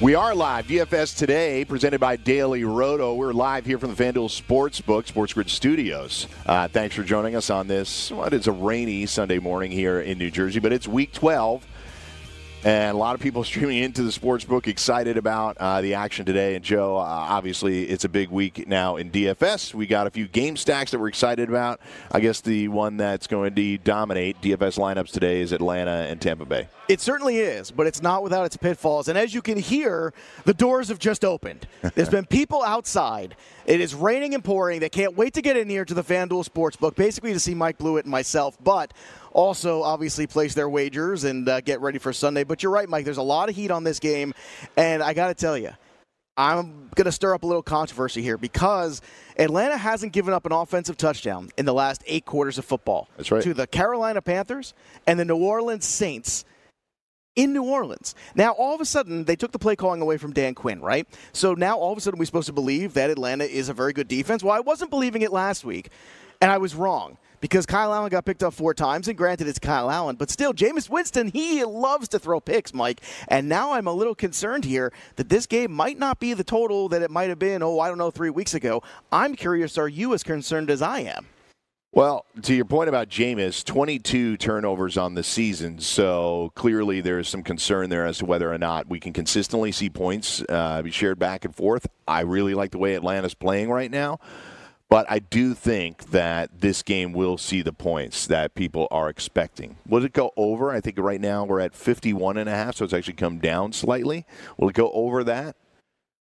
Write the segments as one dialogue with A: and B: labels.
A: We are live. DFS today, presented by Daily Roto. We're live here from the FanDuel Sportsbook, Sports Grid Studios. Uh, thanks for joining us on this. It is a rainy Sunday morning here in New Jersey, but it's Week 12. And a lot of people streaming into the sports book excited about uh, the action today. And Joe, uh, obviously, it's a big week now in DFS. We got a few game stacks that we're excited about. I guess the one that's going to dominate DFS lineups today is Atlanta and Tampa Bay.
B: It certainly is, but it's not without its pitfalls. And as you can hear, the doors have just opened. There's been people outside. It is raining and pouring. They can't wait to get in here to the FanDuel Sportsbook, basically to see Mike Blewett and myself. But also obviously place their wagers and uh, get ready for Sunday. But you're right, Mike. There's a lot of heat on this game, and I got to tell you, I'm going to stir up a little controversy here because Atlanta hasn't given up an offensive touchdown in the last eight quarters of football.
A: That's right.
B: To the Carolina Panthers and the New Orleans Saints in New Orleans. Now, all of a sudden, they took the play calling away from Dan Quinn, right? So now, all of a sudden, we're supposed to believe that Atlanta is a very good defense. Well, I wasn't believing it last week, and I was wrong because Kyle Allen got picked up four times, and granted it's Kyle Allen, but still, Jameis Winston, he loves to throw picks, Mike. And now I'm a little concerned here that this game might not be the total that it might have been, oh, I don't know, three weeks ago. I'm curious, are you as concerned as I am?
A: Well, to your point about Jameis, 22 turnovers on the season, so clearly there's some concern there as to whether or not we can consistently see points uh, be shared back and forth. I really like the way Atlanta's playing right now. But I do think that this game will see the points that people are expecting. Will it go over? I think right now we're at 51 and a half, so it's actually come down slightly. Will it go over that?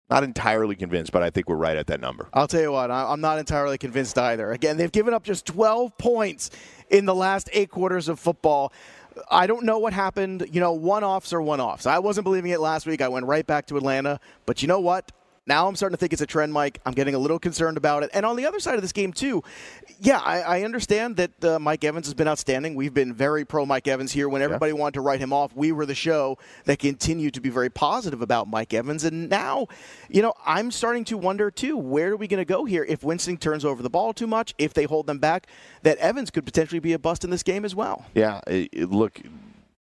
A: Not entirely convinced, but I think we're right at that number.
B: I'll tell you what, I'm not entirely convinced either. Again, they've given up just 12 points in the last eight quarters of football. I don't know what happened. You know, one offs are one offs. I wasn't believing it last week. I went right back to Atlanta. But you know what? Now I'm starting to think it's a trend, Mike. I'm getting a little concerned about it. And on the other side of this game, too, yeah, I, I understand that uh, Mike Evans has been outstanding. We've been very pro Mike Evans here. When everybody yeah. wanted to write him off, we were the show that continued to be very positive about Mike Evans. And now, you know, I'm starting to wonder, too, where are we going to go here if Winston turns over the ball too much, if they hold them back, that Evans could potentially be a bust in this game as well.
A: Yeah, it, look,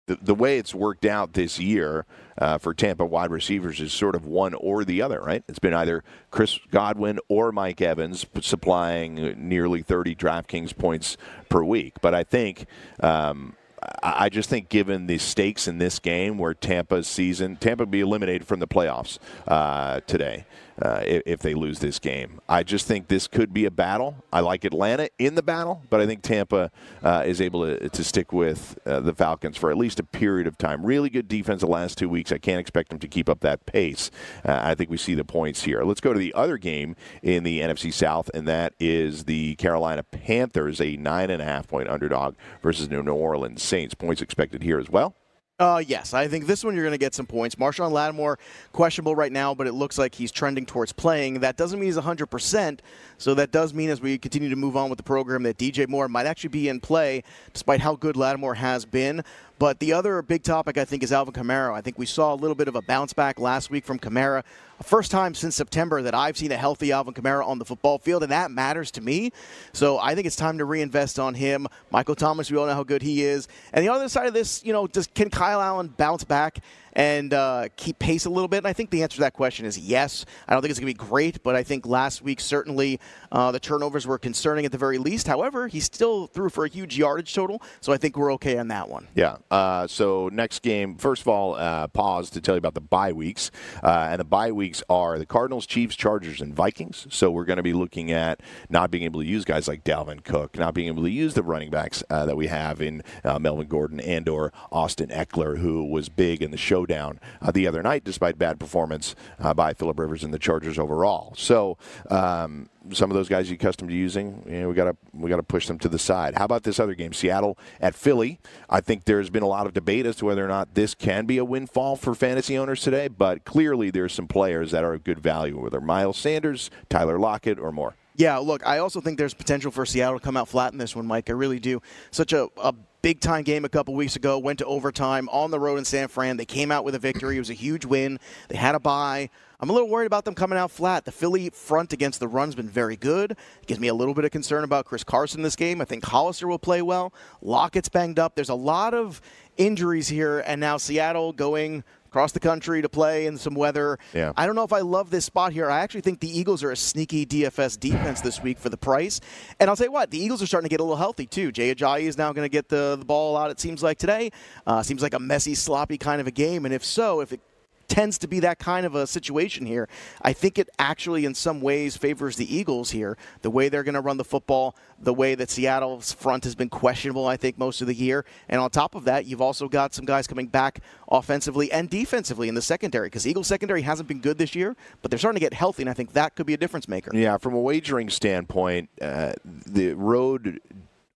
A: the, the way it's worked out this year uh, for Tampa wide receivers is sort of one or the other, right? It's been either Chris Godwin or Mike Evans supplying nearly 30 DraftKings points per week. But I think. Um, I just think, given the stakes in this game, where Tampa's season, Tampa be eliminated from the playoffs uh, today, uh, if, they lose this game. I just think this could be a battle. I like Atlanta in the battle, but I think Tampa uh, is able to, to stick with uh, the Falcons for at least a period of time. Really good defense the last two weeks. I can't expect them to keep up that pace. Uh, I think we see the points here. Let's go to the other game in the NFC South, and that is the Carolina Panthers, a nine and a half point underdog versus New Orleans Saints. Points expected here as well.
B: Uh, yes, I think this one you're going to get some points. Marshon Lattimore, questionable right now, but it looks like he's trending towards playing. That doesn't mean he's 100%, so that does mean as we continue to move on with the program that DJ Moore might actually be in play, despite how good Lattimore has been. But the other big topic, I think, is Alvin Kamara. I think we saw a little bit of a bounce back last week from Kamara. First time since September that I've seen a healthy Alvin Kamara on the football field, and that matters to me. So I think it's time to reinvest on him. Michael Thomas, we all know how good he is. And the other side of this, you know, does can Kyle Allen bounce back? And uh, keep pace a little bit? And I think the answer to that question is yes. I don't think it's going to be great, but I think last week certainly uh, the turnovers were concerning at the very least. However, he still threw for a huge yardage total, so I think we're okay on that one.
A: Yeah. Uh, so next game, first of all, uh, pause to tell you about the bye weeks, uh, and the bye weeks are the Cardinals, Chiefs, Chargers, and Vikings. So we're going to be looking at not being able to use guys like Dalvin Cook, not being able to use the running backs uh, that we have in Melvin Gordon and or Austin Ekeler, who was big in the show down uh, the other night, despite bad performance uh, by Philip Rivers and the Chargers overall. So. Um, some of those guys you're accustomed to using, you know, we got to we got to push them to the side. How about this other game, Seattle at Philly? I think there's been a lot of debate as to whether or not this can be a windfall for fantasy owners today, but clearly there's some players that are of good value, whether Miles Sanders, Tyler Lockett, or more.
B: Yeah, look, I also think there's potential for Seattle to come out flat in this one, Mike. I really do. Such a, a big time game a couple weeks ago, went to overtime on the road in San Fran. They came out with a victory. It was a huge win. They had a bye. I'm a little worried about them coming out flat. The Philly front against the run's been very good. It gives me a little bit of concern about Chris Carson this game. I think Hollister will play well. Lockett's banged up. There's a lot of injuries here, and now Seattle going across the country to play in some weather.
A: Yeah.
B: I don't know if I love this spot here. I actually think the Eagles are a sneaky DFS defense this week for the price. And I'll tell you what, the Eagles are starting to get a little healthy too. Jay Ajayi is now going to get the, the ball out, it seems like today. Uh, seems like a messy, sloppy kind of a game. And if so, if it tends to be that kind of a situation here. I think it actually, in some ways, favors the Eagles here. The way they're going to run the football, the way that Seattle's front has been questionable, I think, most of the year. And on top of that, you've also got some guys coming back offensively and defensively in the secondary because Eagles secondary hasn't been good this year, but they're starting to get healthy, and I think that could be a difference maker.
A: Yeah, from a wagering standpoint, uh, the road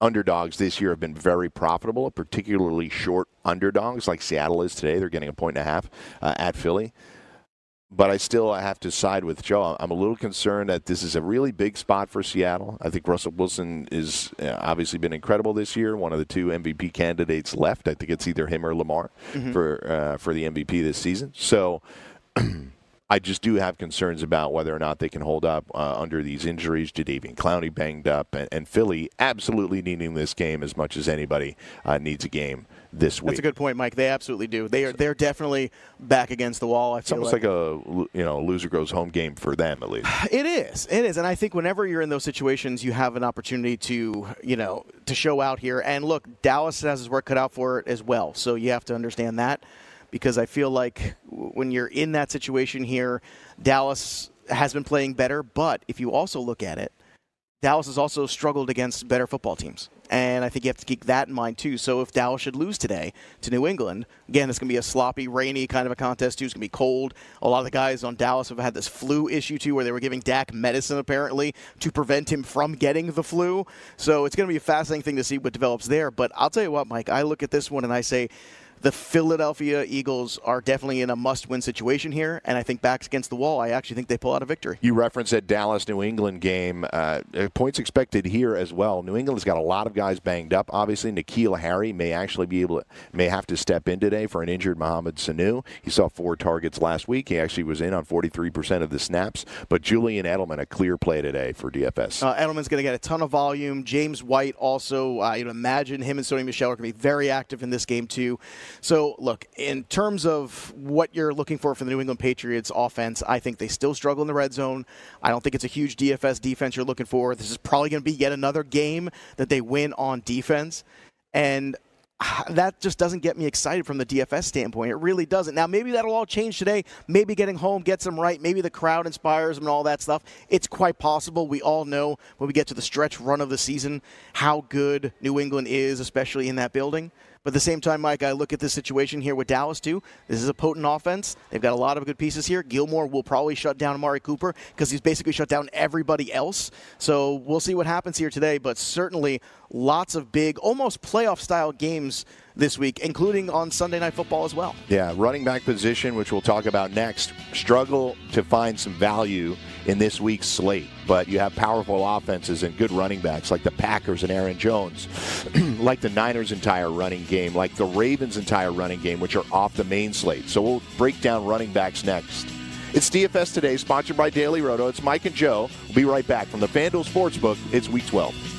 A: underdogs this year have been very profitable, particularly short underdogs like Seattle is today. They're getting a point and a half uh, at Philly. But I still have to side with Joe. I'm a little concerned that this is a really big spot for Seattle. I think Russell Wilson is uh, obviously been incredible this year. One of the two MVP candidates left. I think it's either him or Lamar mm-hmm. for uh, for the MVP this season. So. I just do have concerns about whether or not they can hold up uh, under these injuries. Jadeveon Clowney banged up, and, and, Philly absolutely needing this game as much as anybody uh, needs a game this week.
B: That's a good point, Mike. They absolutely do. They are they're definitely back against the wall.
A: it's almost like. like. a you know loser goes home game for them at least.
B: It is. It is, and I think whenever you're in those situations, you have an opportunity to you know to show out here. And look, Dallas has his work cut out for it as well. So you have to understand that because I feel like when you're in that situation here, Dallas has been playing better. But if you also look at it, Dallas has also struggled against better football teams. And I think you have to keep that in mind, too. So if Dallas should lose today to New England, again, it's going to be a sloppy, rainy kind of a contest, too. It's going to be cold. A lot of the guys on Dallas have had this flu issue, too, where they were giving Dak medicine, apparently, to prevent him from getting the flu. So it's going to be a fascinating thing to see what develops there. But I'll tell you what, Mike, I look at this one and I say, the Philadelphia Eagles are definitely in a must-win situation here, and I think backs against the wall. I actually think they pull out a victory.
A: You referenced that Dallas New England game. Uh, points expected here as well. New England's got a lot of guys banged up. Obviously, N'Keal Harry may actually be able to may have to step in today for an injured Mohamed Sanu. He saw four targets last week. He actually was in on 43% of the snaps. But Julian Edelman, a clear play today for DFS.
B: Uh, Edelman's going to get a ton of volume. James White also. Uh, you know, imagine him and Sony Michel are going to be very active in this game too. So, look, in terms of what you're looking for for the New England Patriots offense, I think they still struggle in the red zone. I don't think it's a huge DFS defense you're looking for. This is probably going to be yet another game that they win on defense. And ah, that just doesn't get me excited from the DFS standpoint. It really doesn't. Now, maybe that'll all change today. Maybe getting home gets them right. Maybe the crowd inspires them and all that stuff. It's quite possible. We all know when we get to the stretch run of the season how good New England is, especially in that building. But at the same time, Mike, I look at this situation here with Dallas, too. This is a potent offense. They've got a lot of good pieces here. Gilmore will probably shut down Amari Cooper because he's basically shut down everybody else. So we'll see what happens here today. But certainly lots of big, almost playoff style games this week, including on Sunday Night Football as well.
A: Yeah, running back position, which we'll talk about next, struggle to find some value in this week's slate. But you have powerful offenses and good running backs like the Packers and Aaron Jones, like the Niners' entire running game, like the Ravens' entire running game, which are off the main slate. So we'll break down running backs next. It's DFS Today, sponsored by Daily Roto. It's Mike and Joe. We'll be right back from the FanDuel Sportsbook. It's Week 12.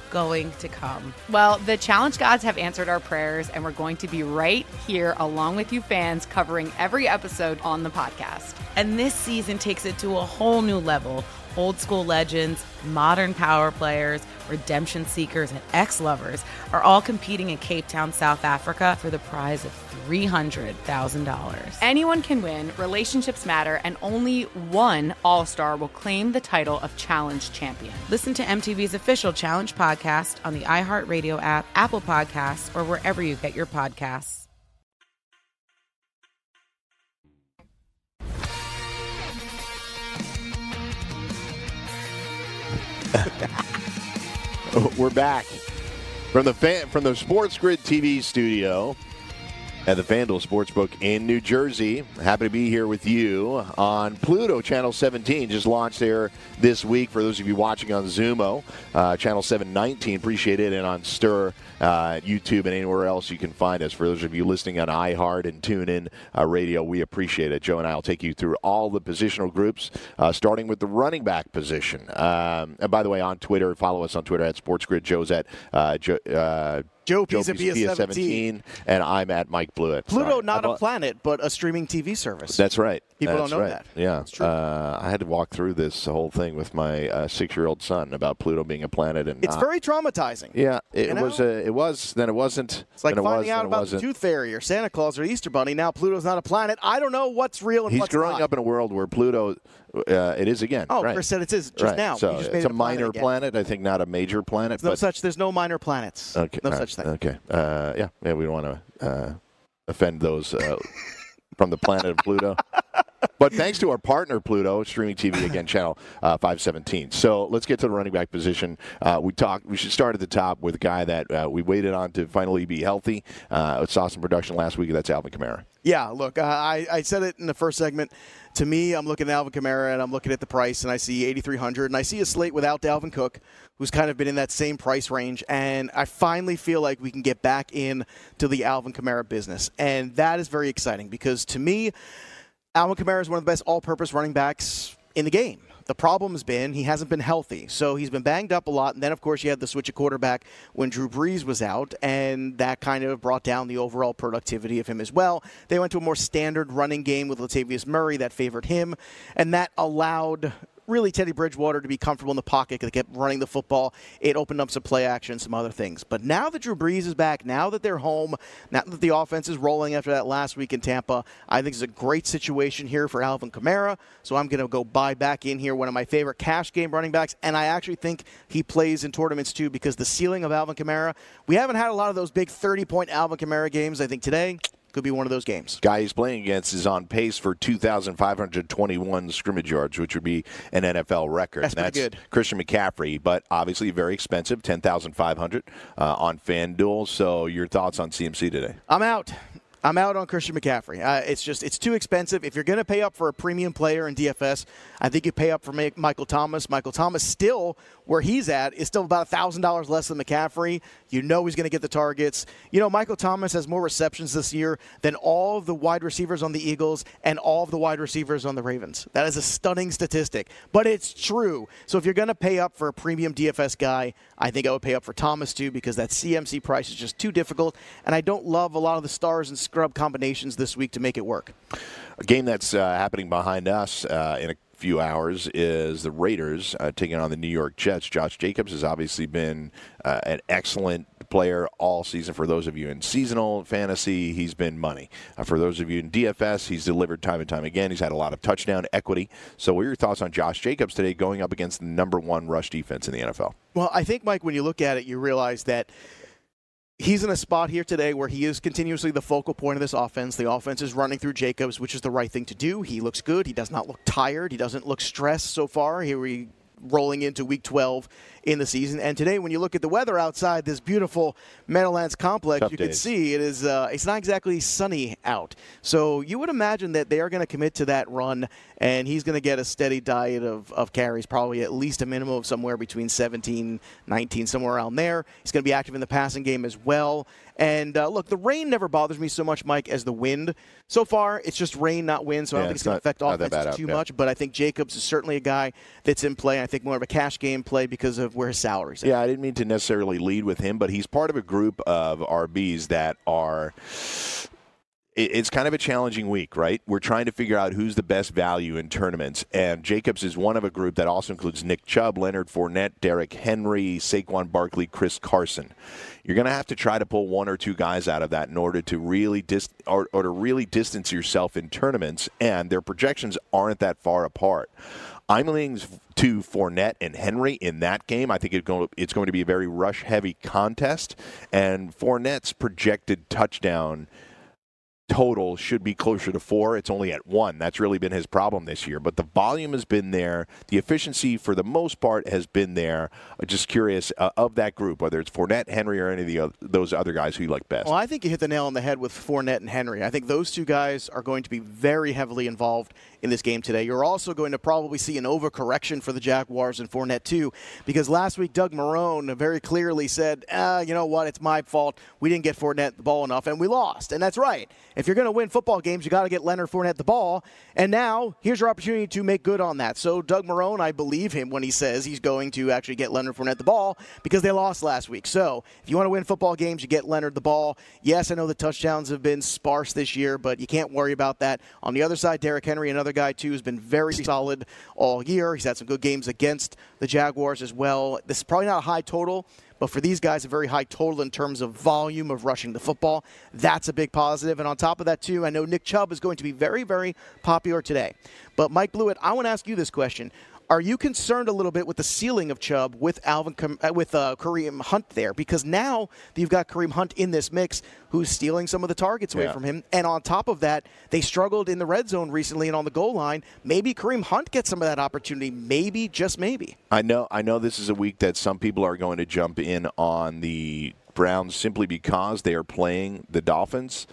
C: going to come.
D: Well, the challenge gods have answered our prayers, and we're going to be right here along with you fans covering every episode on the podcast.
C: And this season takes it to a whole new level. Old school legends, modern power players, redemption seekers, and ex lovers are all competing in Cape Town, South Africa for the prize of $300,000.
D: Anyone can win, relationships matter, and only one All Star will claim the title of Challenge Champion.
C: Listen to MTV's official Challenge podcast on the iHeartRadio app, Apple Podcasts, or wherever you get your podcasts.
A: We're back from the fan, from the Sports Grid TV studio at the FanDuel Sportsbook in New Jersey. Happy to be here with you on Pluto Channel 17. Just launched there this week for those of you watching on Zumo, uh, Channel 719. Appreciate it. And on Stirr, uh, YouTube, and anywhere else you can find us. For those of you listening on iHeart and TuneIn uh, Radio, we appreciate it. Joe and I will take you through all the positional groups, uh, starting with the running back position. Um, and by the way, on Twitter, follow us on Twitter at SportsGrid. Joe's at uh, jo- uh,
B: Joe P's at
A: P's
B: BS17.
A: 17, and I'm at Mike Blewett.
B: Pluto,
A: Sorry.
B: not a planet, but a streaming TV service.
A: That's right.
B: People
A: That's
B: don't know
A: right.
B: that.
A: Yeah. Uh, I had to walk through this whole thing with my uh, six-year-old son about Pluto being a planet, and
B: It's
A: not-
B: very traumatizing.
A: Yeah, it
B: You know?
A: was. Uh, it was. Then it wasn't.
B: It's like
A: it was,
B: finding out about the. Tooth Fairy or Santa Claus or Easter Bunny. Now Pluto's not a planet. I don't know what's real and
A: He's
B: what's
A: growing
B: not.
A: up in a world where Pluto. Uh, it is again.
B: Oh,
A: right.
B: Chris said it is just
A: right.
B: now.
A: So
B: just
A: it's
B: it
A: a
B: a
A: minor planet. I think not a major planet.
B: There's no such. There's no minor planets.
A: Okay.
B: No
A: all
B: such thing.
A: Okay. Uh, yeah. Yeah. We don't want to uh, offend those uh, from the planet of Pluto. But thanks to our partner Pluto, streaming TV again, channel uh, 517. So let's get to the running back position. Uh, we talked. We should start at the top with a guy that uh, we waited on to finally be healthy. Uh, saw some production last week. That's Alvin Kamara.
B: Yeah, look, uh, I, I said it in the first segment. To me, I'm looking at Alvin Kamara and I'm looking at the price, and I see 8,300, and I see a slate without Dalvin Cook, who's kind of been in that same price range, and I finally feel like we can get back in to the Alvin Kamara business, and that is very exciting because to me, Alvin Kamara is one of the best all-purpose running backs in the game. The problem has been he hasn't been healthy, so he's been banged up a lot. And then, of course, you had the switch of quarterback when Drew Brees was out, and that kind of brought down the overall productivity of him as well. They went to a more standard running game with Latavius Murray that favored him, and that allowed really Teddy Bridgewater to be comfortable in the pocket. They kept running the football. It opened up some play action, some other things. But now that Drew Brees is back, now that they're home, now that the offense is rolling after that last week in Tampa, I think it's a great situation here for Alvin Kamara. So I'm going to go buy back in here one of my favorite cash game running backs. And I actually think he plays in tournaments too because the ceiling of Alvin Kamara, we haven't had a lot of those big 30 point Alvin Kamara games. I think today could be one of those games.
A: Guy he's playing against is on pace for 2,521 scrimmage yards, which would be an NFL record.
B: That's pretty good.
A: Christian McCaffrey, but obviously very expensive, 10,500 uh, on FanDuel. So your thoughts on CMC today?
B: I'm out. I'm out on Christian McCaffrey. Uh, it's just it's too expensive. If you're going to pay up for a premium player in DFS, I think you pay up for Michael Thomas. Michael Thomas still where he's at is still about thousand dollars less than McCaffrey. You know he's going to get the targets. You know Michael Thomas has more receptions this year than all of the wide receivers on the Eagles and all of the wide receivers on the Ravens. That is a stunning statistic, but it's true. So if you're going to pay up for a premium DFS guy, I think I would pay up for Thomas too because that CMC price is just too difficult, and I don't love a lot of the stars and scrub combinations this week to make it work.
A: A game that's uh, happening behind us uh, in a few hours is the Raiders uh, taking on the New York Jets. Josh Jacobs has obviously been uh, an excellent player all season. For those of you in seasonal fantasy, he's been money. Uh, for those of you in DFS, he's delivered time and time again. He's had a lot of touchdown equity. So, what are your thoughts on Josh Jacobs today going up against the number one rush defense in the NFL?
B: Well, I think, Mike, when you look at it, you realize that he's in a spot here today where he is continuously the focal point of this offense. The offense is running through Jacobs, which is the right thing to do. He looks good. He does not look tired. He doesn't look stressed so far. Here we rolling into week 12 in the season. And today, when you look at the weather outside this beautiful Meadowlands complex,
A: Tough
B: you can see it is uh, it's not exactly sunny out. So you would imagine that they are going to commit to that run, and he's going to get a steady diet of, of carries, probably at least a minimum of somewhere between 17, 19, somewhere around there. He's going to be active in the passing game as well. And uh, look, the rain never bothers me so much, Mike, as the wind. So far, it's just rain, not wind, so I don't think
A: it's
B: it's going to affect
A: not that
B: offenses
A: bad out
B: too
A: there.
B: much. But I think Jacobs is certainly a guy that's in play. I think more of a cash game play because of where his salary's at.
A: Yeah, I didn't mean to necessarily lead with him, but he's part of a group of RBs that are. It's kind of a challenging week, right? We're trying to figure out who's the best value in tournaments, and Jacobs is one of a group that also includes Nick Chubb, Leonard Fournette, Derrick Henry, Saquon Barkley, Chris Carson. You're going to have to try to pull one or two guys out of that in order to really dis- or, or to really distance yourself in tournaments, and their projections aren't that far apart. I'm leaning to Fournette and Henry in that game. I think it's going to, be a very rush heavy contest, and Fournette's projected touchdown total should be closer to four. It's only at one. That's really been his problem this year. But the volume has been there. The efficiency, for the most part, has been there. I'm just curious uh, of that group, whether it's Fournette, Henry, or any of the oth- those other guys who you like best.
B: Well, I think you hit the nail on the head with Fournette and Henry. I think those two guys are going to be very heavily involved in this game today. You're also going to probably see an overcorrection for the Jaguars and Fournette too, because last week Doug Marrone very clearly said, ah, you know what, it's my fault. We didn't get Fournette the ball enough, and we lost. And that's right. If you're going to win football games, you got to get Leonard Fournette the ball. And now here's your opportunity to make good on that. So Doug Marrone, I believe him when he says he's going to actually get Leonard Fournette the ball because they lost last week. So if you want to win football games, you get Leonard the ball. Yes, I know the touchdowns have been sparse this year, but you can't worry about that. On the other side, Derrick Henry, another guy too, has been very solid all year. He's had some good games against the Jaguars as well. This is probably not a high total. But for these guys, a very high total in terms of volume of rushing the football. That's a big positive. And on top of that, too, I know Nick Chubb is going to be very, very popular today. But Mike Blewett, I want to ask you this question. Are you concerned a little bit with the ceiling of Chubb with Alvin uh, with uh, Kareem Hunt there? Because now you've got Kareem Hunt in this mix, who's stealing some of the targets away
A: Yeah.
B: from him. And on top of that, they struggled in the red zone recently and on the goal line. Maybe Kareem Hunt gets some of that opportunity. Maybe, just maybe.
A: I know I know this is a week that some people are going to jump in on the Browns simply because they are playing the Dolphins.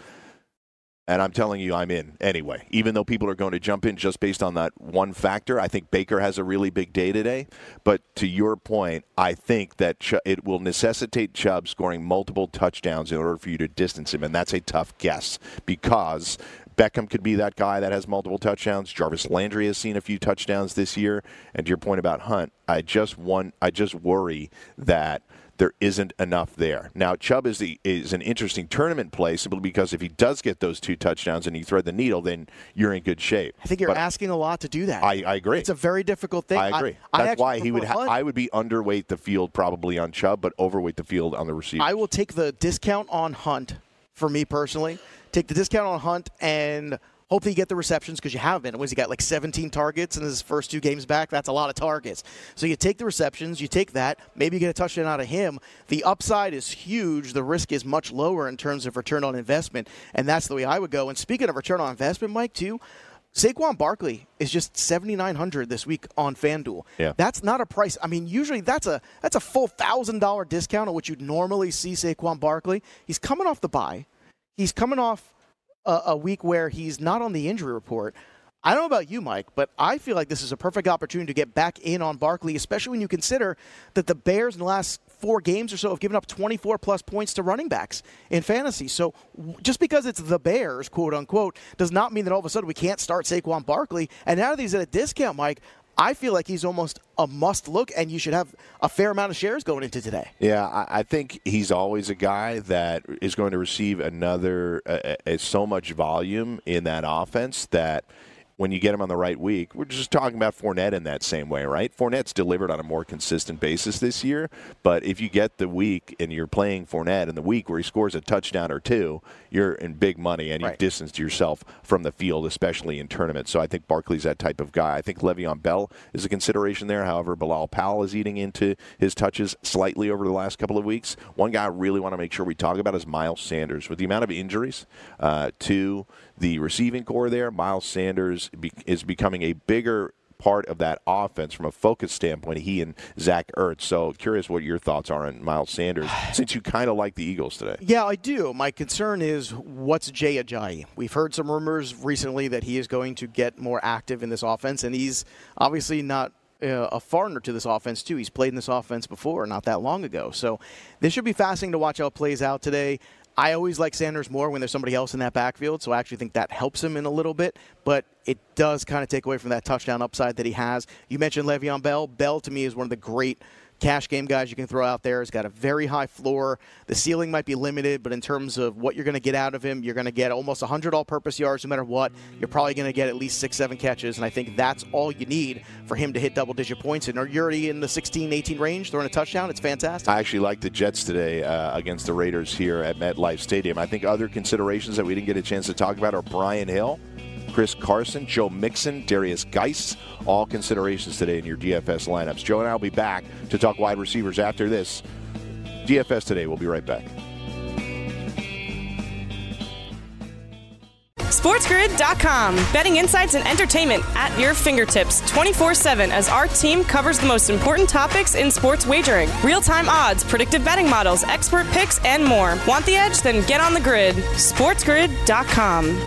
A: And I'm telling you, I'm in anyway. Even though people are going to jump in just based on that one factor, I think Baker has a really big day today. But to your point, I think that Ch- it will necessitate Chubb scoring multiple touchdowns in order for you to distance him, and that's a tough guess because Beckham could be that guy that has multiple touchdowns. Jarvis Landry has seen a few touchdowns this year. And to your point about Hunt, I just want, I just worry that there isn't enough there. Now, Chubb is the is an interesting tournament play simply because if he does get those two touchdowns and you thread the needle, then you're in good shape.
B: I think you're
A: But
B: asking a lot to do that.
A: I, I agree.
B: It's a very difficult thing.
A: I agree.
B: I
A: That's
B: actually
A: why he would. Ha- I would be underweight the field probably on Chubb, but overweight the field on the receiver.
B: I will take the discount on Hunt for me personally. Take the discount on Hunt and hopefully you get the receptions because you have been. Was he got like 17 targets in his first two games back? That's a lot of targets. So you take the receptions, you take that, maybe you get a touchdown out of him. The upside is huge. The risk is much lower in terms of return on investment, and that's the way I would go. And speaking of return on investment, Mike, too. Saquon Barkley is just 7900 this week on FanDuel.
A: Yeah.
B: That's not a price. I mean, usually that's a that's a full $1000 discount on what you'd normally see Saquon Barkley. He's coming off the bye. He's coming off a, a week where he's not on the injury report. I don't know about you, Mike, but I feel like this is a perfect opportunity to get back in on Barkley, especially when you consider that the Bears in the last four games or so have given up 24 plus points to running backs in fantasy. So just because it's the Bears, quote unquote, does not mean that all of a sudden we can't start Saquon Barkley. And now that he's at a discount, Mike, I feel like he's almost a must look, and you should have a fair amount of shares going into today.
A: Yeah, I, think he's always a guy that is going to receive another uh, uh, so much volume in that offense that when you get him on the right week, we're just talking about Fournette in that same way, right? Fournette's delivered on a more consistent basis this year, but if you get the week and you're playing Fournette in the week where he scores a touchdown or two, you're in big money and you've
B: Right.
A: distanced yourself from the field, especially in tournaments. So I think Barkley's that type of guy. I think Le'Veon Bell is a consideration there. However, Bilal Powell is eating into his touches slightly over the last couple of weeks. One guy I really want to make sure we talk about is Miles Sanders. With the amount of injuries uh, to the receiving corps there, Miles Sanders be- is becoming a bigger part of that offense from a focus standpoint. He and Zach Ertz. So curious what your thoughts are on Miles Sanders, since you kind of like the Eagles today.
B: Yeah, I do. My concern is what's Jay Ajayi? We've heard some rumors recently that he is going to get more active in this offense, and he's obviously not uh, a foreigner to this offense too. He's played in this offense before, not that long ago. So this should be fascinating to watch how it plays out today. I always like Sanders more when there's somebody else in that backfield, so I actually think that helps him in a little bit. But it does kind of take away from that touchdown upside that he has. You mentioned Le'Veon Bell. Bell to me is one of the great cash game guys you can throw out there. He's got a very high floor. The ceiling might be limited, but in terms of what you're going to get out of him, you're going to get almost 100 all purpose yards no matter what. You're probably going to get at least six, seven catches, and I think that's all you need for him to hit double digit points. And are you're already in the 16, 18 range, throwing a touchdown. It's fantastic.
A: I actually like the Jets today uh, against the Raiders here at MetLife Stadium. I think other considerations that we didn't get a chance to talk about are Brian Hill, Chris Carson, Joe Mixon, Derrius Guice. All considerations today in your DFS lineups. Joe and I will be back to talk wide receivers after this. DFS today. We'll be right back.
E: SportsGrid.com. Betting insights and entertainment at your fingertips 24 7 as our team covers the most important topics in sports wagering real time odds, predictive betting models, expert picks, and more. Want the edge? Then get on the grid. SportsGrid.com.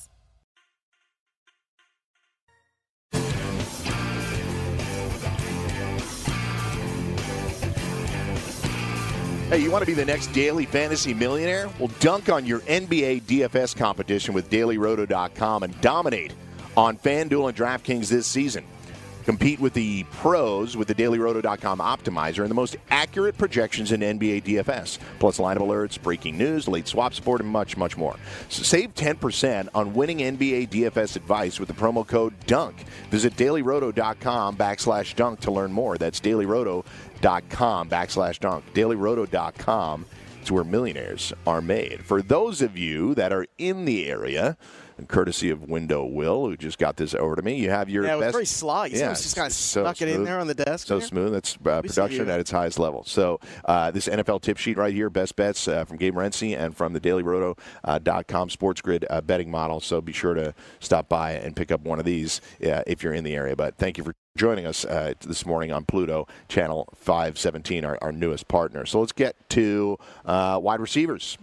A: Hey, you want to be the next daily fantasy millionaire? Well, dunk on your NBA DFS competition with dailyroto.com and dominate on FanDuel and DraftKings this season. Compete with the pros with the dailyroto.com optimizer and the most accurate projections in NBA DFS, plus lineup alerts, breaking news, late swap support, and much, much more. So save 10% on winning NBA DFS advice with the promo code DUNK. Visit dailyroto.com backslash dunk to learn more. That's dailyroto.com backslash dunk. dailyroto.com is where millionaires are made. For those of you that are in the area, and courtesy of Window Will, who just got this over to me. You have your
B: Yeah, it was
A: best.
B: very sly. You him just kinda
A: so
B: snuck it in there on the desk
A: So
B: there?
A: smooth. That's uh, production at its highest level. So uh, this NFL tip sheet right here, best bets uh, from Gabe Renzi and from the DailyRoto.com Sports Grid uh, betting model. So be sure to stop by and pick up one of these uh, if you're in the area. But thank you for joining us uh, this morning on Pluto Channel 517, our, our newest partner. So let's get to uh, wide receivers.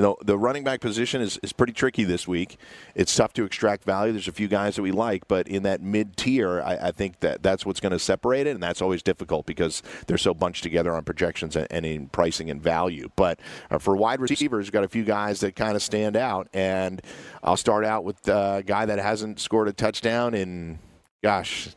A: You know, the running back position is, is pretty tricky this week. It's tough to extract value. There's a few guys that we like, but in that mid tier, I, I think that that's what's going to separate it, and that's always difficult because they're so bunched together on projections and, and in pricing and value. But uh, for wide receivers, we've got a few guys that kind of stand out, and I'll start out with uh, a guy that hasn't scored a touchdown in, gosh,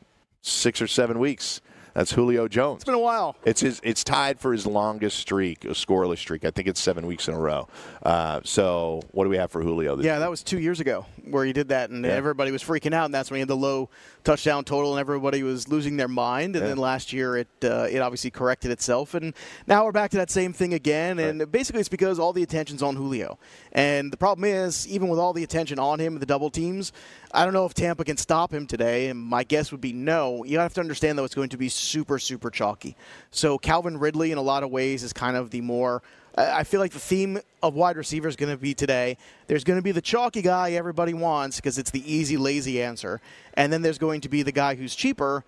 A: six or seven weeks. That's Julio Jones. It's
B: been a while.
A: It's his. It's tied for his longest streak, a scoreless streak. I think it's seven weeks in a row. Uh, so what do we have for Julio? This
B: Yeah, that was two years ago where he did that, and
A: Yeah.
B: everybody was freaking out, and that's when he had the low touchdown total, and everybody was losing their mind. And
A: Yeah.
B: then last year, it uh, it obviously corrected itself, and now we're back to that same thing again. And basically, it's because all the attention's on Julio, and the problem is, even with all the attention on him, the double teams, I don't know if Tampa can stop him today. And my guess would be no. You have to understand though, it's going to be super super chalky. So Calvin Ridley, in a lot of ways, is kind of the more I feel like the theme of wide receiver is going to be today. There's going to be the chalky guy everybody wants because it's the easy, lazy answer. And then there's going to be the guy who's cheaper,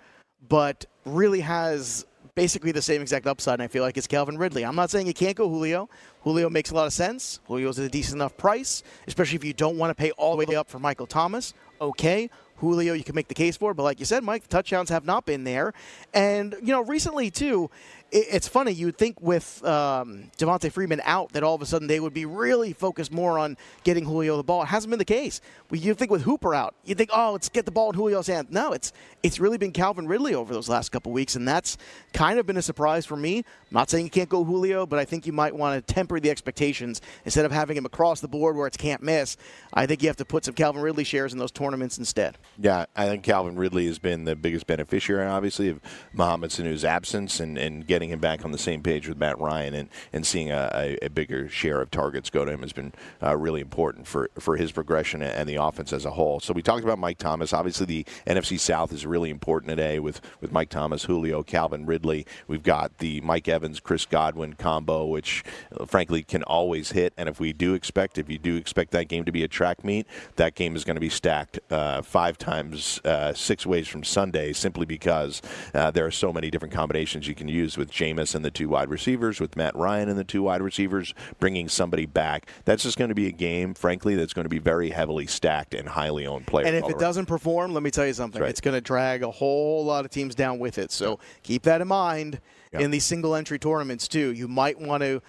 B: but really has basically the same exact upside. And I feel like it's Calvin Ridley. I'm not saying you can't go Julio. Julio makes a lot of sense. Julio's at a decent enough price, especially if you don't want to pay all the way up for Michael Thomas. Okay. Julio, you can make the case for, but like you said, Mike, the touchdowns have not been there. And, you know, recently, too, it's funny. You would think with um, Devonta Freeman out that all of a sudden they would be really focused more on getting Julio the ball. It hasn't been the case. You think with Hooper out, you think, oh, let's get the ball in Julio's hand. No, it's it's really been Calvin Ridley over those last couple weeks, and that's kind of been a surprise for me. I'm not saying you can't go Julio, but I think you might want to temper the expectations instead of having him across the board where it's can't miss. I think you have to put some Calvin Ridley shares in those tournaments instead.
A: Yeah, I think Calvin Ridley has been the biggest beneficiary, obviously, of Mohamed Sanu's absence and, and getting him back on the same page with Matt Ryan and, and seeing a, a, a bigger share of targets go to him has been uh, really important for, for his progression and the offense as a whole. So we talked about Mike Thomas. Obviously, the NFC South is really important today with, with Mike Thomas, Julio, Calvin Ridley. We've got the Mike Evans, Chris Godwin combo, which uh, frankly can always hit. And if we do expect, if you do expect that game to be a track meet, that game is going to be stacked uh, five times uh, six ways from Sunday simply because uh, there are so many different combinations you can use with Jameis and the two wide receivers, with Matt Ryan and the two wide receivers, bringing somebody back. That's just going to be a game, frankly, that's going to be very heavily stacked and highly owned players.
B: And if it doesn't perform, let me tell you something, right. it's going to drag a whole lot of teams down with it. So keep that in mind in these single entry tournaments, too. You might want to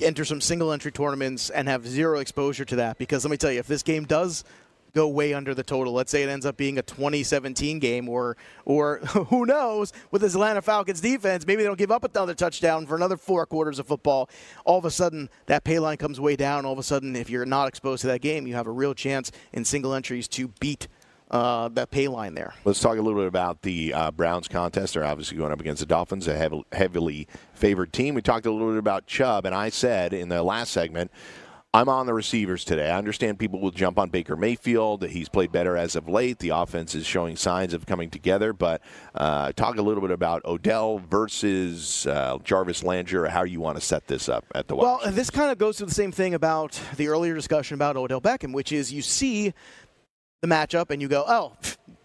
B: enter some single entry tournaments and have zero exposure to that because let me tell you, if this game does go way under the total. Let's say it ends up being a 2017 game, or or who knows with this Atlanta Falcons defense, maybe they don't give up another touchdown for another four quarters of football. All of a sudden, that pay line comes way down. All of a sudden, if you're not exposed to that game, you have a real chance in single entries to beat. Uh, that pay line there.
A: Let's talk a little bit about the uh, Browns contest. They're obviously going up against the Dolphins, a heavily, heavily favored team. We talked a little bit about Chubb, and I said in the last segment I'm on the receivers today. I understand people will jump on Baker Mayfield. That he's played better as of late. The offense is showing signs of coming together. But uh, talk a little bit about Odell versus uh, Jarvis Landry, how you want to set this up at the
B: Well, this kind of goes to the same thing about the earlier discussion about Odell Beckham, which is you see the matchup and you go, oh,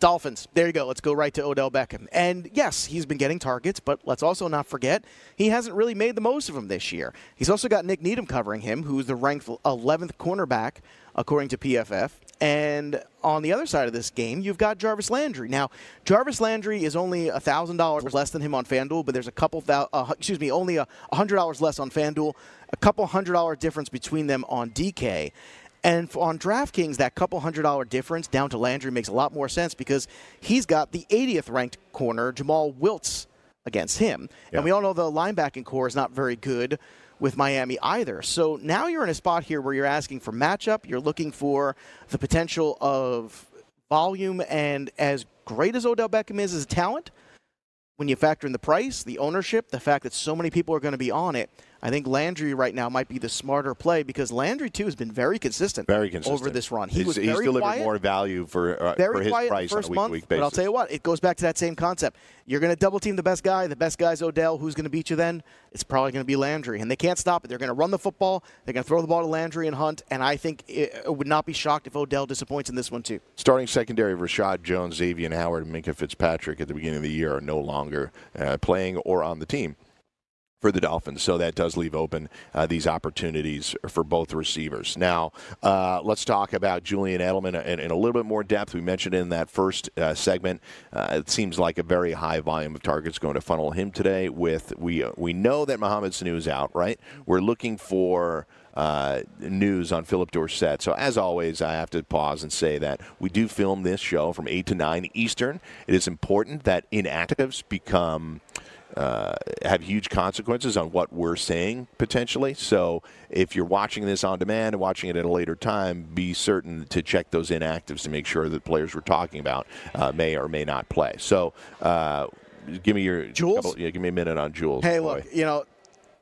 B: Dolphins. There you go. Let's go right to Odell Beckham. And yes, he's been getting targets, but let's also not forget he hasn't really made the most of them this year. He's also got Nik Needham covering him, who's the ranked 11th cornerback according to PFF. And on the other side of this game, you've got Jarvis Landry. Now, Jarvis Landry is only thousand dollars less than him on FanDuel, but there's a couple thou- uh, excuse me, only a hundred dollars less on FanDuel, a couple hundred dollar difference between them on DK. And on DraftKings, that couple hundred dollar difference down to Landry makes a lot more sense because he's got the 80th ranked corner, Jomal Wiltz, against him. Yeah. And we all know the linebacking corps is not very good with Miami either. So now you're in a spot here where you're asking for matchup, you're looking for the potential of volume, and as great as Odell Beckham is as a talent, when you factor in the price, the ownership, the fact that so many people are going to be on it, I think Landry right now might be the smarter play because Landry too has been very consistent,
A: very consistent
B: over this run. He
A: he's,
B: was
A: he's delivered
B: quiet,
A: more value for, uh,
B: very
A: for his
B: quiet
A: price
B: first
A: on a
B: month,
A: week-to-week basis.
B: But I'll tell you what, it goes back to that same concept. You're going to double team the best guy. The best guy's Odell. Who's going to beat you then? It's probably going to be Landry, and they can't stop it. They're going to run the football. They're going to throw the ball to Landry and Hunt, and I think it, would not be shocked if Odell disappoints in this one too.
A: Starting secondary Reshad Jones, Xavien Howard, and Minkah Fitzpatrick at the beginning of the year are no longer uh, playing or on the team for the Dolphins. So that does leave open uh, these opportunities for both receivers. Now, uh, let's talk about Julian Edelman in, in, a little bit more depth. We mentioned in that first uh, segment, uh, it seems like a very high volume of targets going to funnel him today. With we we know that Mohamed Sanu is out, right? We're looking for. Uh, news on Phillip Dorsett. So, as always, I have to pause and say that we do film this show from 8 to 9 Eastern. It is important that inactives become uh, have huge consequences on what we're saying potentially. So if you're watching this on demand and watching it at a later time, be certain to check those inactives to make sure that players we're talking about uh, may or may not play. So uh, give me your
B: Jules.
A: Couple, yeah, give me a minute on Jules.
B: Hey, boy. look, you know.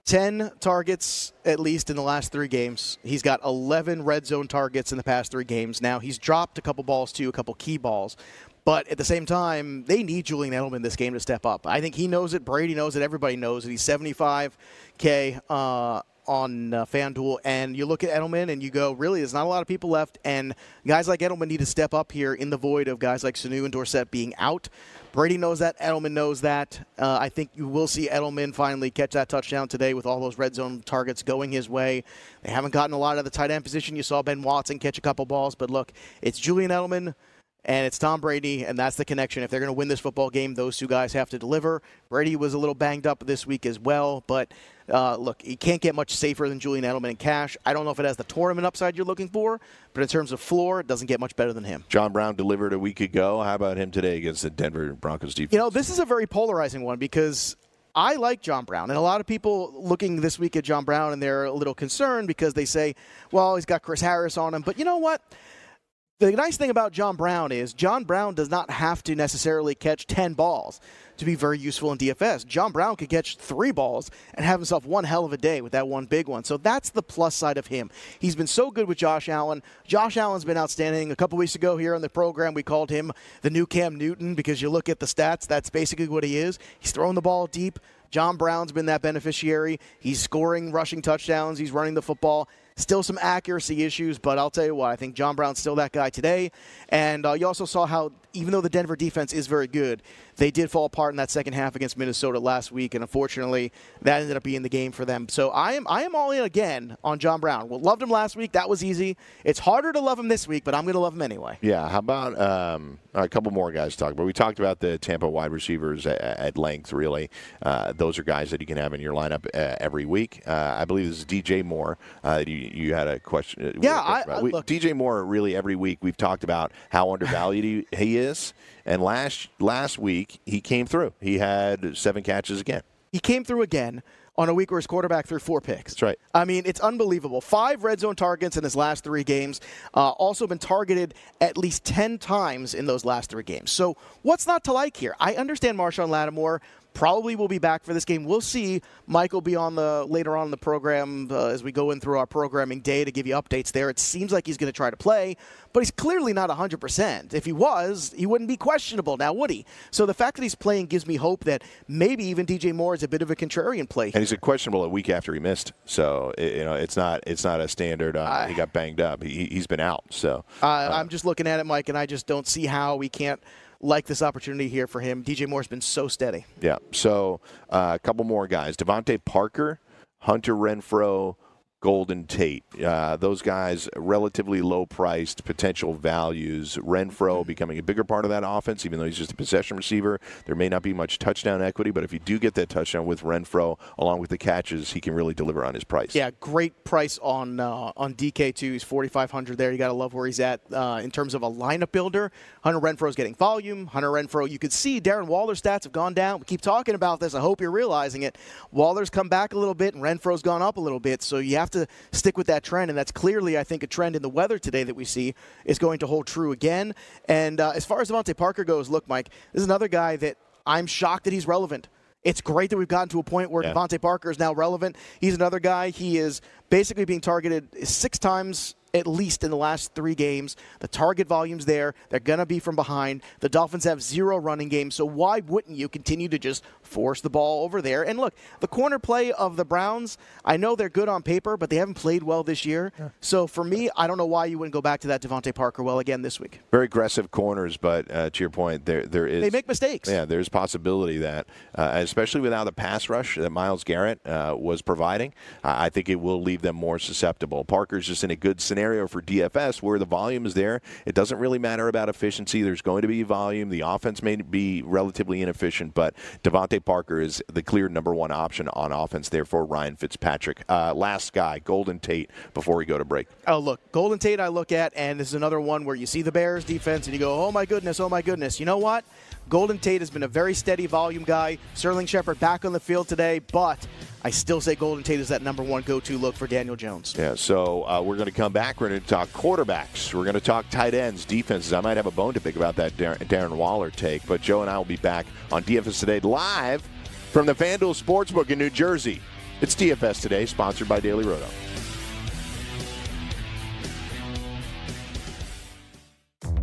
B: 10 targets at least in the last three games. He's got 11 red zone targets in the past three games. Now, he's dropped a couple balls, too, a couple key balls. But at the same time, they need Julian Edelman this game to step up. I think he knows it. Brady knows it. Everybody knows it. He's 75K. Uh, on uh, FanDuel, and you look at Edelman and you go, really, there's not a lot of people left, and guys like Edelman need to step up here in the void of guys like Sanu and Dorsett being out. Brady knows that. Edelman knows that. Uh, I think you will see Edelman finally catch that touchdown today with all those red zone targets going his way. They haven't gotten a lot out of the tight end position. You saw Ben Watson catch a couple balls, but look, it's Julian Edelman and it's Tom Brady, and that's the connection. If they're going to win this football game, those two guys have to deliver. Brady was a little banged up this week as well, but uh, look, he can't get much safer than Julian Edelman in cash. I don't know if it has the tournament upside you're looking for, but in terms of floor, it doesn't get much better than him.
A: John Brown delivered a week ago. How about him today against the Denver Broncos defense?
B: You know, this is a very polarizing one because I like John Brown, and a lot of people looking this week at John Brown and they're a little concerned because they say, well, he's got Chris Harris on him. But you know what? The nice thing about John Brown is John Brown does not have to necessarily catch 10 balls to be very useful in DFS. John Brown could catch three balls and have himself one hell of a day with that one big one. So that's the plus side of him. He's been so good with Josh Allen. Josh Allen's been outstanding. A couple weeks ago here on the program, we called him the new Cam Newton because you look at the stats, that's basically what he is. He's throwing the ball deep. John Brown's been that beneficiary. He's scoring rushing touchdowns. He's running the football. Still some accuracy issues, but I'll tell you what, I think John Brown's still that guy today. And uh, you also saw how, even though the Denver defense is very good, they did fall apart in that second half against Minnesota last week, and unfortunately, that ended up being the game for them. So I am I am all in again on John Brown. Well, loved him last week. That was easy. It's harder to love him this week, but I'm going to love him anyway.
A: Yeah. How about um, a couple more guys to talk about? We talked about the Tampa wide receivers at, at length. Really, uh, those are guys that you can have in your lineup uh, every week. Uh, I believe this is DJ Moore. Uh, you, you had a question. uh,
B: Yeah, I- I-
A: we,
B: look-
A: DJ Moore. Really, every week we've talked about how undervalued he, he is, and last last week he came through. He had seven catches again.
B: He came through again on a week where his quarterback threw four picks.
A: That's right.
B: I mean, it's unbelievable. Five red zone targets in his last three games. Uh, also been targeted at least 10 times in those last three games. So, what's not to like here? I understand Marshon Lattimore probably will be back for this game. We'll see. Mike will be on the later on in the program uh, as we go in through our programming day to give you updates there. It seems like he's going to try to play, but he's clearly not 100%. If he was, he wouldn't be questionable now, would he? So the fact that he's playing gives me hope that maybe even DJ Moore is a bit of a contrarian play.
A: And he's a questionable a week after he missed. So you know, it's not it's not a standard. Uh, he got banged up. He, he's been out. So
B: Uh, I'm just looking at it, Mike, and I just don't see how we can't like this opportunity here for him. DJ Moore's been so steady.
A: Yeah. So uh, a couple more guys: DeVante Parker, Hunter Renfrow, Golden Tate. Uh, those guys relatively low priced potential values. Renfrow becoming a bigger part of that offense, even though he's just a possession receiver. There may not be much touchdown equity, but if you do get that touchdown with Renfrow, along with the catches, he can really deliver on his price.
B: Yeah, great price on uh, on DK too. He's 4,500 there. You got to love where he's at uh, in terms of a lineup builder. Hunter Renfrow's getting volume. Hunter Renfrow, you could see Darren Waller's stats have gone down. We keep talking about this. I hope you're realizing it. Waller's come back a little bit, and Renfrow's gone up a little bit. So you have to stick with that trend, and that's clearly, I think, a trend in the weather today that we see is going to hold true again. And uh, as far as DeVante Parker goes, look, Mike, this is another guy that I'm shocked that he's relevant. It's great that we've gotten to a point where
A: Yeah.
B: DeVante Parker is now relevant. He's another guy. He is basically being targeted six times at least in the last three games. The target volume's there. They're going to be from behind. The Dolphins have zero running game, so why wouldn't you continue to just force the ball over there? And look, the corner play of the Browns, I know they're good on paper, but they haven't played well this year. So for me, I don't know why you wouldn't go back to that DeVante Parker well again this week.
A: Very aggressive corners, but uh, to your point, there there is
B: They make mistakes.
A: Yeah, there's possibility that, uh, especially without the pass rush that Myles Garrett uh, was providing, uh, I think it will leave them more susceptible. Parker's just in a good scenario for DFS where the volume is there. It doesn't really matter about efficiency. There's going to be volume. The offense may be relatively inefficient, but DeVante Parker is the clear number one option on offense there for Ryan Fitzpatrick. Uh, last guy, Golden Tate, before we go to break.
B: Oh, look, Golden Tate I look at, and this is another one where you see the Bears defense and you go, oh my goodness, oh my goodness. You know what? Golden Tate has been a very steady volume guy. Sterling Shepard back on the field today, but I still say Golden Tate is that number one go to look for Daniel Jones.
A: Yeah, so uh, we're going to come back. We're going to talk quarterbacks. We're going to talk tight ends, defenses. I might have a bone to pick about that Dar- Darren Waller take, but Joe and I will be back on DFS Today live from the FanDuel Sportsbook in New Jersey. It's DFS Today, sponsored by Daily Roto.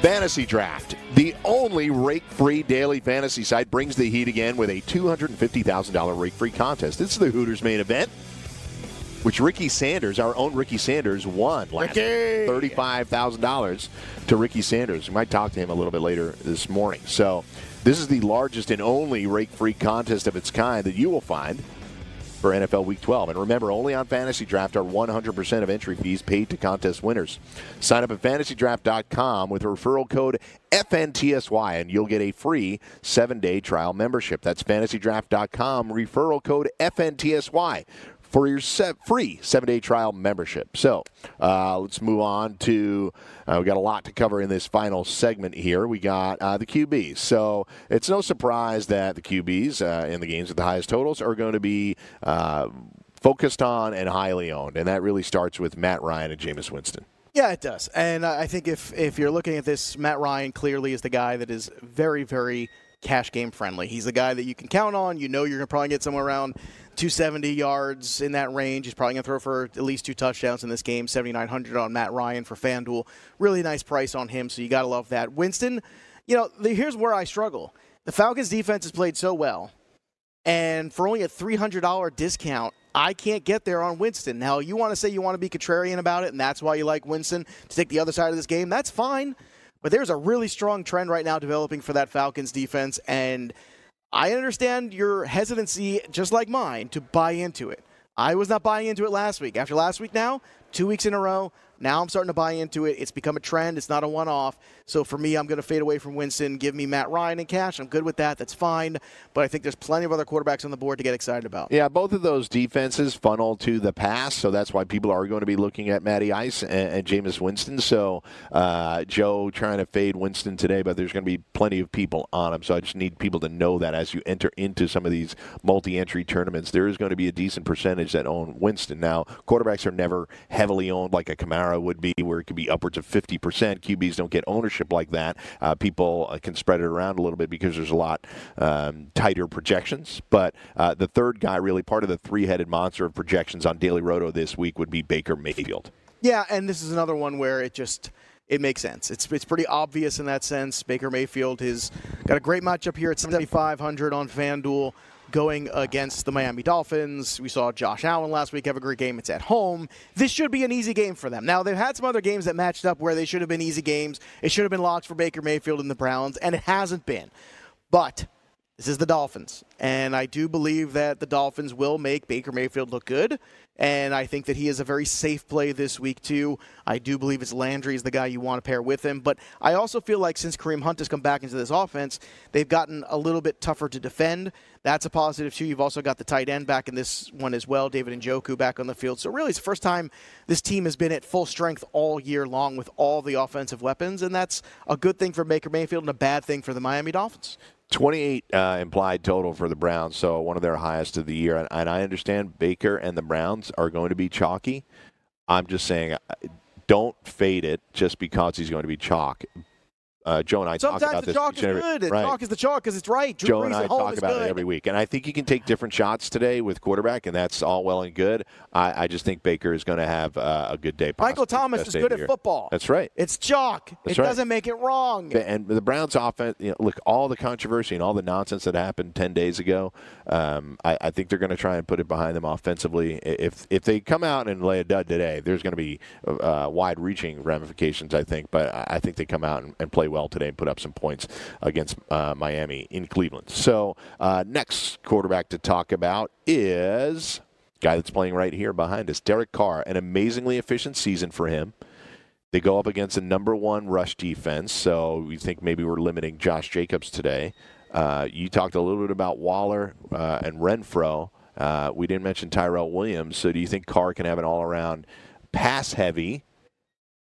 A: Fantasy Draft, the only rake free daily fantasy site, brings the heat again with a $250,000 rake free contest. This is the Hooters main event, which Ricky Sanders, our own Ricky Sanders, won last $35,000 to Ricky Sanders. We might talk to him a little bit later this morning. So, this is the largest and only rake free contest of its kind that you will find for NFL Week 12. And remember, only on Fantasy Draft are 100% of entry fees paid to contest winners. Sign up at fantasydraft.com with referral code FNTSY and you'll get a free seven day trial membership. That's fantasydraft.com, referral code FNTSY for your set free seven day trial membership. So uh, let's move on to. Uh, we got a lot to cover in this final segment here. We got uh, the QBs. So it's no surprise that the QBs uh, in the games with the highest totals are going to be uh, focused on and highly owned. And that really starts with Matt Ryan and Jameis Winston.
B: Yeah, it does. And I think if, if you're looking at this, Matt Ryan clearly is the guy that is very, very cash game friendly. He's the guy that you can count on. You know you're going to probably get somewhere around 270 yards in that range. He's probably going to throw for at least two touchdowns in this game. 7,900 on Matt Ryan for FanDuel. Really nice price on him, so you got to love that. Winston, you know, the, here's where I struggle. The Falcons defense has played so well, and for only a $300 discount, I can't get there on Winston. Now, you want to say you want to be contrarian about it, and that's why you like Winston to take the other side of this game. That's fine. But there's a really strong trend right now developing for that Falcons defense, and I understand your hesitancy, just like mine, to buy into it. I was not buying into it last week. After last week now, two weeks in a row, now I'm starting to buy into it. It's become a trend. It's not a one off. So for me, I'm going to fade away from Winston. Give me Matt Ryan and cash. I'm good with that. That's fine. But I think there's plenty of other quarterbacks on the board to get excited about.
A: Yeah, both of those defenses funnel to the pass, so that's why people are going to be looking at Matty Ice and, and Jameis Winston. So uh, Joe trying to fade Winston today, but there's going to be plenty of people on him. So I just need people to know that as you enter into some of these multi-entry tournaments, there is going to be a decent percentage that own Winston. Now, quarterbacks are never heavily owned like a Kamara would be, where it could be upwards of 50%. QBs don't get ownership like that. Uh, people uh, can spread it around a little bit because there's a lot um, tighter projections. But uh, the third guy, really part of the three-headed monster of projections on Daily Roto this week, would be Baker Mayfield.
B: Yeah, and this is another one where it just it makes sense. It's it's pretty obvious in that sense. Baker Mayfield has got a great matchup here at 7500 on FanDuel going against the Miami Dolphins. We saw Josh Allen last week have a great game. It's at home. This should be an easy game for them. Now, they've had some other games that matched up where they should have been easy games. It should have been locks for Baker Mayfield and the Browns, and it hasn't been. But this is the Dolphins. And I do believe that the Dolphins will make Baker Mayfield look good. And I think that he is a very safe play this week, too. I do believe it's Landry is the guy you want to pair with him. But I also feel like since Kareem Hunt has come back into this offense, they've gotten a little bit tougher to defend. That's a positive, too. You've also got the tight end back in this one as well, David and Njoku back on the field. So really, it's the first time this team has been at full strength all year long with all the offensive weapons. And that's a good thing for Baker Mayfield and a bad thing for the Miami Dolphins.
A: 28 uh, implied total for the Browns, so one of their highest of the year. And, and, I understand Baker and the Browns are going to be chalky. I'm just saying, uh, don't fade it just because he's going to be chalk. Uh, Joe and I
B: Sometimes
A: talk about this.
B: Sometimes the chalk is
A: every,
B: good.
A: Right.
B: Chalk is the chalk because it's right. Drew
A: Joe
B: Brees
A: and I talk about
B: good.
A: it every week, and I think you can take different shots today with quarterback, and that's all well and good. I, I just think Baker is going to have uh, a good day.
B: Michael Thomas is good at football.
A: That's right.
B: It's chalk.
A: That's
B: it
A: right.
B: doesn't make it wrong.
A: And the Browns' offense, you know, look, all the controversy and all the nonsense that happened ten days ago. Um, I, I, think they're going to try and put it behind them offensively. If if they come out and lay a dud today, there's going to be uh, wide-reaching ramifications. I think, but I think they come out and, and, play well today and put up some points against uh, Miami in Cleveland. So uh, next quarterback to talk about is guy that's playing right here behind us, Derek Carr. An amazingly efficient season for him. They go up against a number one rush defense, so we think maybe we're limiting Josh Jacobs today. Uh, you talked a little bit about Waller uh, and Renfrow. Uh, we didn't mention Tyrell Williams. So do you think Carr can have an all-around pass-heavy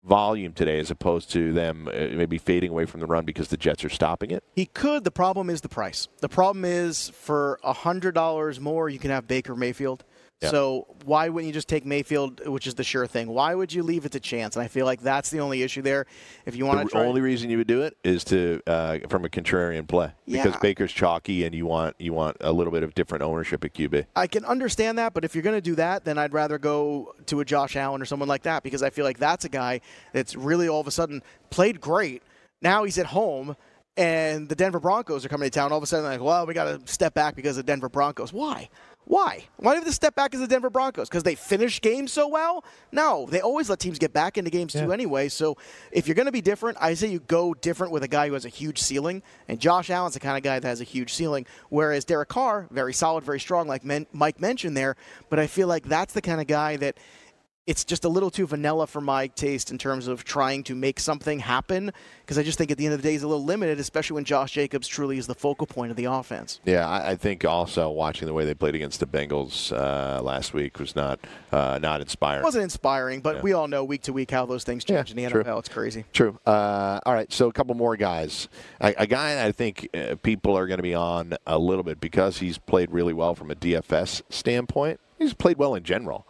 A: volume today, as opposed to them uh, maybe fading away from the run because the Jets are stopping it?
B: He could. The problem is the price. The problem is for hundred dollars more, you can have Baker Mayfield.
A: Yeah.
B: So why wouldn't you just take Mayfield, which is the sure thing? Why would you leave it to chance? And I feel like that's the only issue there. If you want
A: the
B: to try,
A: only reason you would do it is to uh, from a contrarian play because
B: Yeah.
A: Baker's chalky and you want you want a little bit of different ownership at QB.
B: I can understand that, but if you're going to do that, then I'd rather go to a Josh Allen or someone like that because I feel like that's a guy that's really all of a sudden played great. Now he's at home, and the Denver Broncos are coming to town. All of a sudden, like, well, we got to step back because of Denver Broncos. Why? Why? Why do they have to step back as the Denver Broncos? Because they finish games so well? No, they always let teams get back into games too anyway. So if you're going to be different, I say you go different with a guy who has a huge ceiling. And Josh Allen's the kind of guy that has a huge ceiling, whereas Derek Carr, very solid, very strong, like men- Mike mentioned there. But I feel like that's the kind of guy that it's just a little too vanilla for my taste in terms of trying to make something happen because I just think at the end of the day he's a little limited, especially when Josh Jacobs truly is the focal point of the offense.
A: Yeah, I, I think also watching the way they played against the Bengals uh, last week was not uh, not inspiring.
B: It wasn't inspiring, but
A: Yeah.
B: we all know week to week how those things change in the
A: true.
B: NFL. It's crazy.
A: True. Uh, all right, so a couple more guys. A, a guy I think uh, people are going to be on a little bit because he's played really well from a DFS standpoint. He's played well in general.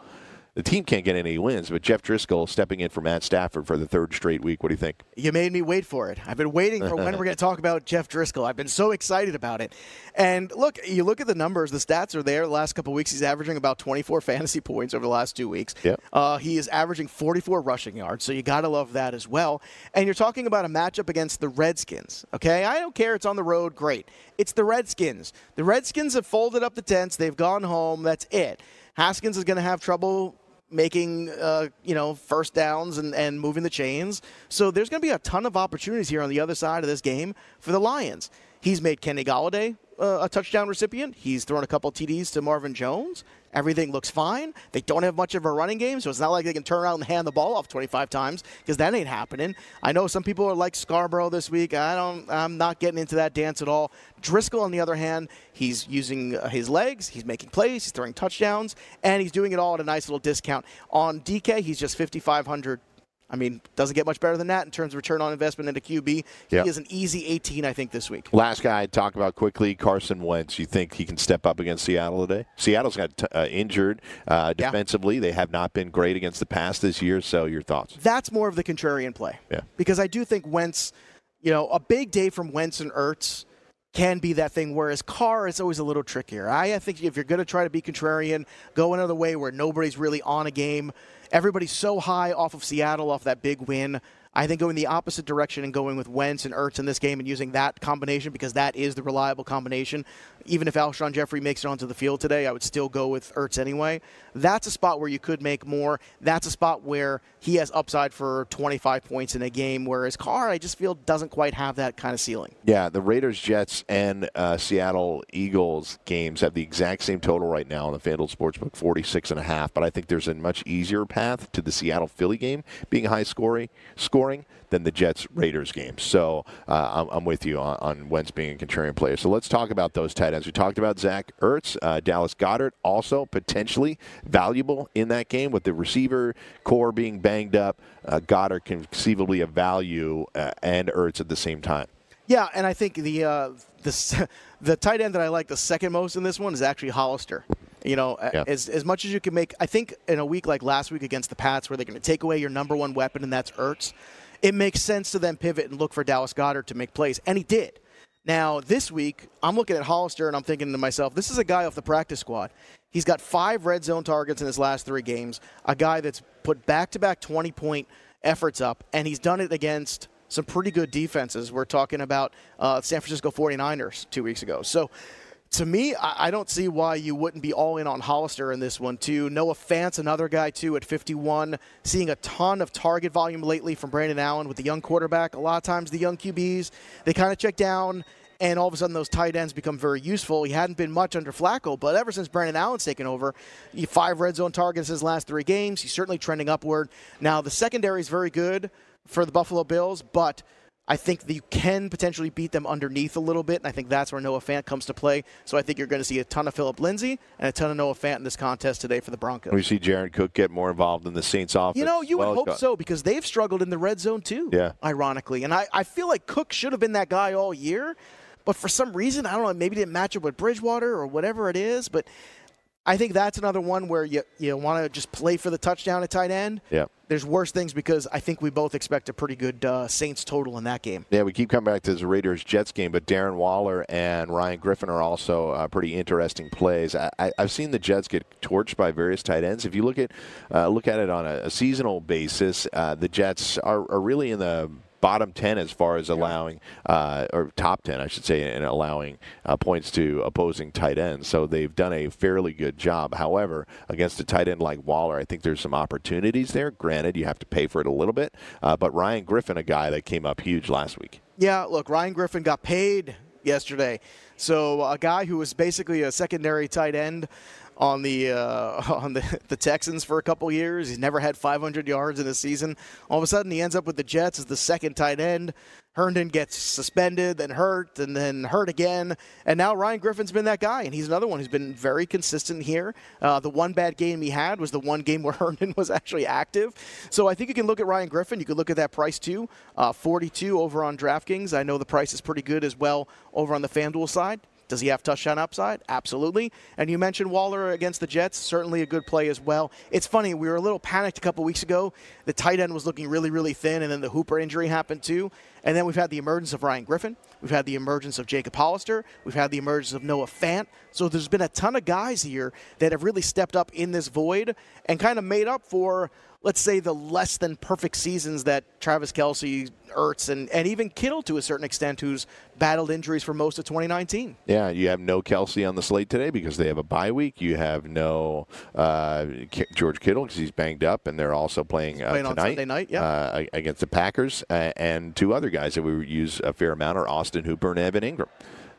A: The team can't get any wins, but Jeff Driskel stepping in for Matt Stafford for the third straight week. What do you think?
B: You made me wait for it. I've been waiting for when we're going to talk about Jeff Driskel. I've been so excited about it. And look, you look at the numbers, the stats are there. The last couple weeks, he's averaging about 24 fantasy points over the last two weeks.
A: Yep.
B: Uh, he is averaging 44 rushing yards, so you got to love that as well. And you're talking about a matchup against the Redskins, okay? I don't care. It's on the road. Great. It's the Redskins. The Redskins have folded up the tents. They've gone home. That's it. Haskins is going to have trouble making uh, you know first downs and, and moving the chains. So there's going to be a ton of opportunities here on the other side of this game for the Lions. He's made Kenny Golladay uh, a touchdown recipient. He's thrown a couple TDs to Marvin Jones. Everything looks fine. They don't have much of a running game, so it's not like they can turn around and hand the ball off 25 times because that ain't happening. I know some people are like Scarbrough this week. I don't. I'm not getting into that dance at all. Driskel, on the other hand, he's using uh, his legs. He's making plays. He's throwing touchdowns, and he's doing it all at a nice little discount. On DK, he's just 5,500 I mean, doesn't get much better than that in terms of return on investment into QB.
A: Yep.
B: He is an easy 18, I think, this week.
A: Last guy I'd talk about quickly, Carson Wentz. You think he can step up against Seattle today? Seattle's got t- uh, injured uh, defensively. Yeah. They have not been great against the pass this year. So, your thoughts?
B: That's more of the contrarian play.
A: Yeah.
B: Because I do think Wentz, you know, a big day from Wentz and Ertz can be that thing. Whereas Carr is always a little trickier. I, I think if you're going to try to be contrarian, go another way where nobody's really on a game everybody's so high off of Seattle, off that big win. I think going the opposite direction and going with Wentz and Ertz in this game and using that combination because that is the reliable combination. Even if Alshon Jeffery makes it onto the field today, I would still go with Ertz anyway. That's a spot where you could make more. That's a spot where he has upside for 25 points in a game, whereas Carr, I just feel, doesn't quite have that kind of ceiling.
A: Yeah, the Raiders, Jets, and uh, Seattle Eagles games have the exact same total right now on the FanDuel Sportsbook, 46 and a half. But I think there's a much easier path to the Seattle Philly game being high scoring. scoring scoring than the Jets Raiders game. So uh, I'm, I'm, with you on, on Wentz being a contrarian player. So let's talk about those tight ends. We talked about Zach Ertz, uh, Dallas Goedert, also potentially valuable in that game with the receiver corps being banged up. Uh, Goedert conceivably a value uh, and Ertz at the same time.
B: Yeah, and I think the uh, the the tight end that I like the second most in this one is actually Hollister. You know, yeah. as, as much as you can make, I think in a week like last week against the Pats, where they're going to take away your number one weapon, and that's Ertz, it makes sense to then pivot and look for Dallas Goedert to make plays. And he did. Now, this week, I'm looking at Hollister and I'm thinking to myself, this is a guy off the practice squad. He's got five red zone targets in his last three games, a guy that's put back to back 20 point efforts up, and he's done it against some pretty good defenses. We're talking about uh, San Francisco 49ers two weeks ago. So, to me, I, don't see why you wouldn't be all in on Hollister in this one, too. Noah Fant, another guy, too, at 51. Seeing a ton of target volume lately from Brandon Allen with the young quarterback. A lot of times, the young QBs, they kind of check down and all of a sudden those tight ends become very useful. He hadn't been much under Flacco, but ever since Brandon Allen's taken over, he five red zone targets his last three games. He's certainly trending upward. Now the secondary is very good for the Buffalo Bills, but I think that you can potentially beat them underneath a little bit, and I think that's where Noah Fant comes to play. So I think you're going to see a ton of Phillip Lindsay and a ton of Noah Fant in this contest today for the Broncos.
A: We see Jared Cook get more involved in the Saints offense.
B: You know, you
A: well
B: would hope so because they've struggled in the red zone too.
A: Yeah.
B: Ironically, and I, I feel like Cook should have been that guy all year, but for some reason I don't know. Maybe didn't match up with Bridgewater or whatever it is, but I think that's another one where you you want to just play for the touchdown at tight end.
A: Yeah.
B: There's worse things because I think we both expect a pretty good uh, Saints total in that game.
A: Yeah, we keep coming back to the Raiders Jets game, but Darren Waller and Ryan Griffin are also uh, pretty interesting plays. I, have seen the Jets get torched by various tight ends. If you look at uh, look at it on a, a seasonal basis, uh, the Jets are, are really in the bottom 10 as far as allowing, uh, or top 10, I should say, in allowing uh, points to opposing tight ends. So they've done a fairly good job. However, against a tight end like Waller, I think there's some opportunities there. Granted, you have to pay for it a little bit. Uh, but Ryan Griffin, a guy that came up huge last week.
B: Yeah, look, Ryan Griffin got paid yesterday. So a guy who was basically a secondary tight end on the uh, on the, the Texans for a couple years. He's never had 500 yards in a season. All of a sudden, he ends up with the Jets as the second tight end. Herndon gets suspended, then hurt, and then hurt again. And now Ryan Griffin's been that guy, and he's another one who's been very consistent here. Uh, the one bad game he had was the one game where Herndon was actually active. So I think you can look at Ryan Griffin. You could look at that price too, uh, 42 over on DraftKings. I know the price is pretty good as well over on the FanDuel side. Does he have touchdown upside? Absolutely. And you mentioned Waller against the Jets, certainly a good play as well. It's funny, we were a little panicked a couple weeks ago. The tight end was looking really, really thin, and then the Hooper injury happened too. And then we've had the emergence of Ryan Griffin. We've had the emergence of Jacob Hollister. We've had the emergence of Noah Fant. So there's been a ton of guys here that have really stepped up in this void and kind of made up for let's say, the less than perfect seasons that Travis Kelce, Ertz, and, and even Kittle to a certain extent, who's battled injuries for most of 2019.
A: Yeah, you have no Kelce on the slate today because they have a bye week. You have no uh, George Kittle because he's banged up, and they're also playing, uh,
B: playing
A: tonight,
B: Sunday night, yeah.
A: uh, against the Packers. and two other guys that we would use a fair amount are Austin Hooper and Evan Engram,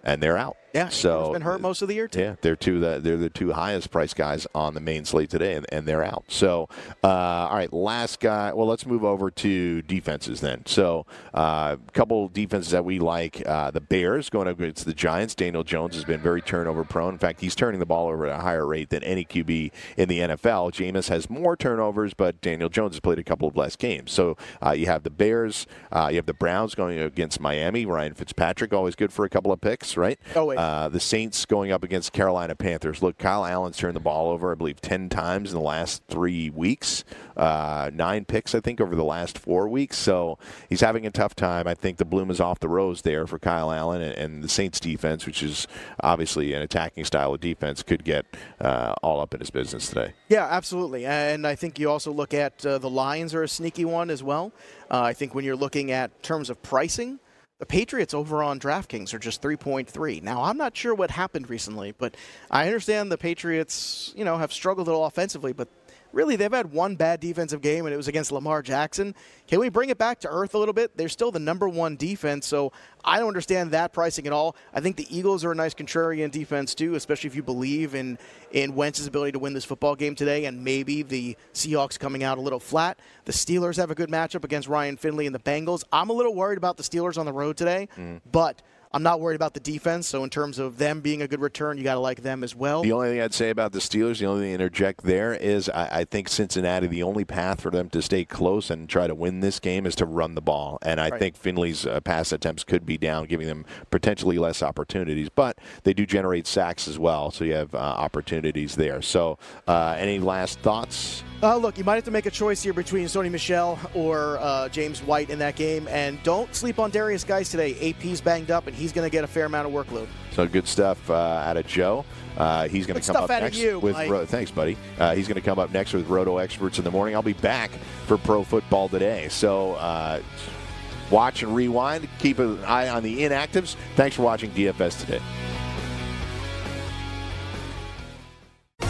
A: and they're out.
B: Yeah,
A: so
B: been hurt most of the year too.
A: Yeah, they're two the, they're the two highest priced guys on the main slate today, and, and they're out. So, uh, all right, last guy. Well, let's move over to defenses then. So, a uh, couple defenses that we like: uh, the Bears going up against the Giants. Daniel Jones has been very turnover prone. In fact, he's turning the ball over at a higher rate than any QB in the NFL. Jameis has more turnovers, but Daniel Jones has played a couple of less games. So, uh, you have the Bears, uh, you have the Browns going against Miami. Ryan Fitzpatrick always good for a couple of picks, right?
B: Oh wait.
A: Uh, the Saints going up against Carolina Panthers. Look, Kyle Allen's turned the ball over, I believe, 10 times in the last three weeks. Uh, nine picks, I think, over the last four weeks. So he's having a tough time. I think the bloom is off the rose there for Kyle Allen and, and the Saints defense, which is obviously an attacking style of defense, could get uh, all up in his business today.
B: Yeah, absolutely. And I think you also look at uh, the Lions are a sneaky one as well. Uh, I think when you're looking at terms of pricing, the Patriots over on DraftKings are just 3.3. Now, I'm not sure what happened recently, but I understand the Patriots, you know, have struggled a little offensively, but really they've had one bad defensive game and it was against Lamar Jackson. Can we bring it back to earth a little bit? They're still the number 1 defense, so I don't understand that pricing at all. I think the Eagles are a nice contrarian defense too, especially if you believe in in Wentz's ability to win this football game today and maybe the Seahawks coming out a little flat. The Steelers have a good matchup against Ryan Finley and the Bengals. I'm a little worried about the Steelers on the road today, mm. but I'm not worried about the defense. So in terms of them being a good return, you got to like them as well.
A: The only thing I'd say about the Steelers, the only thing to interject there is I, I, think Cincinnati, the only path for them to stay close and try to win this game is to run the ball. And I right. think Finley's uh, pass attempts could be down, giving them potentially less opportunities. But they do generate sacks as well, so you have uh, opportunities there. So uh, any last thoughts?
B: Uh, look, you might have to make a choice here between Sony Michel or uh, James White in that game, and don't sleep on Derrius Guice today. AP's banged up, and he's going to get a fair amount of workload.
A: So good stuff uh, out of Joe. Uh, he's going to come up next
B: you,
A: with. Ro- thanks, buddy. Uh, he's going to come up next with Roto Experts in the morning. I'll be back for Pro Football today. So uh, watch and rewind. Keep an eye on the inactives. Thanks for watching DFS today.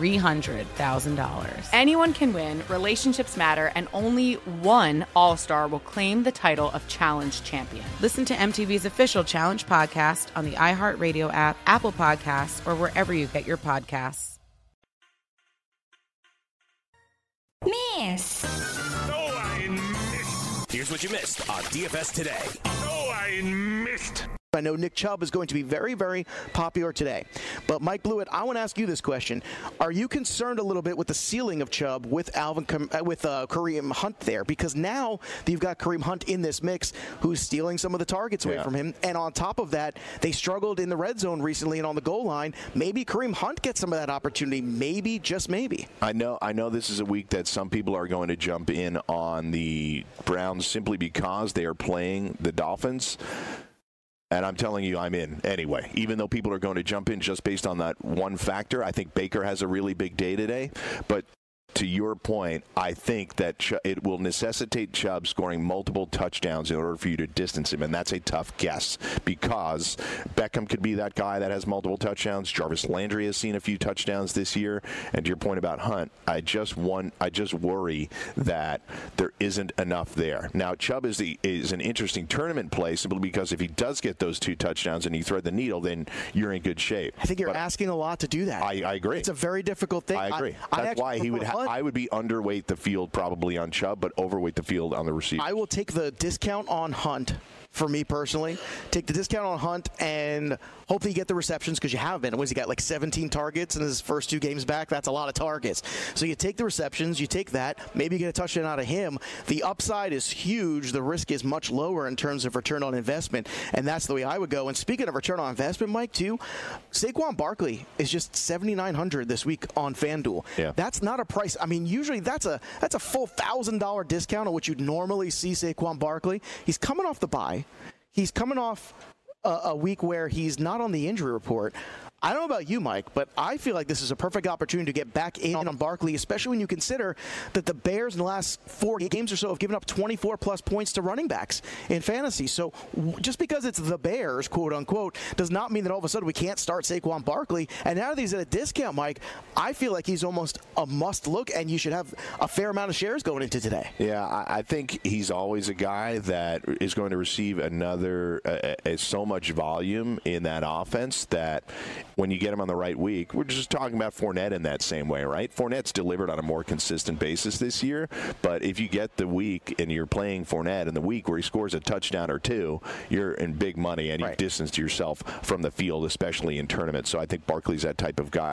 C: $300,000.
D: Anyone can win, relationships matter, and only one All Star will claim the title of Challenge Champion.
C: Listen to MTV's official Challenge podcast on the iHeartRadio app, Apple Podcasts, or wherever you get your podcasts.
F: Miss.
G: Oh, I missed. Here's what you missed on DFS today. Oh, I missed.
B: I know Nick Chubb is going to be very, very popular today. But Mike Blewett, I want to ask you this question: Are you concerned a little bit with the ceiling of Chubb with Alvin uh, with uh, Kareem Hunt there? Because now that you've got Kareem Hunt in this mix, who's stealing some of the targets away
A: Yeah.
B: from him, and on top of that, they struggled in the red zone recently and on the goal line. Maybe Kareem Hunt gets some of that opportunity. Maybe, just maybe.
A: I know. I know this is a week that some people are going to jump in on the Browns simply because they are playing the Dolphins. And I'm telling you, I'm in anyway. Even though people are going to jump in just based on that one factor, I think Baker has a really big day today. But to your point, I think that it will necessitate Chubb scoring multiple touchdowns in order for you to distance him, and that's a tough guess because Beckham could be that guy that has multiple touchdowns. Jarvis Landry has seen a few touchdowns this year, and to your point about Hunt, I just want, I just worry that there isn't enough there. Now Chubb is the is an interesting tournament play simply because if he does get those two touchdowns and you thread the needle, then you're in good shape.
B: I think you're asking a lot to do that.
A: I, I agree.
B: It's a very difficult thing.
A: I agree.
B: I
A: That's
B: actually
A: why he would.
B: prefer
A: Ha-
B: Hunt.
A: I would be underweight the field probably on Chubb, but overweight the field on the receiver.
B: I will take the discount on Hunt for me personally. Take the discount on Hunt and hopefully you get the receptions because you have been. What he got? Like 17 targets in his first two games back. That's a lot of targets. So you take the receptions, you take that. Maybe you get a touchdown out of him. The upside is huge. The risk is much lower in terms of return on investment, and that's the way I would go. And speaking of return on investment, Mike, too, Saquon Barkley is just 7,900 this week on FanDuel.
A: Yeah.
B: That's not a price. I mean, usually that's a that's a full thousand dollar discount on what you'd normally see Saquon Barkley. He's coming off the bye. He's coming off a, a week where he's not on the injury report. I don't know about you, Mike, but I feel like this is a perfect opportunity to get back in on Barkley, especially when you consider that the Bears in the last four games or so have given up 24 plus points to running backs in fantasy. So just because it's the Bears, quote unquote, does not mean that all of a sudden we can't start Saquon Barkley. And now that he's at a discount, Mike, I feel like he's almost a must look, and you should have a fair amount of shares going into today.
A: Yeah, I, think he's always a guy that is going to receive another uh, uh, so much volume in that offense that when you get him on the right week, we're just talking about Fournette in that same way, right? Fournette's delivered on a more consistent basis this year, but if you get the week and you're playing Fournette in the week where he scores a touchdown or two, you're in big money and you've distanced yourself from the field, especially in tournaments. So I think Barkley's that type of guy.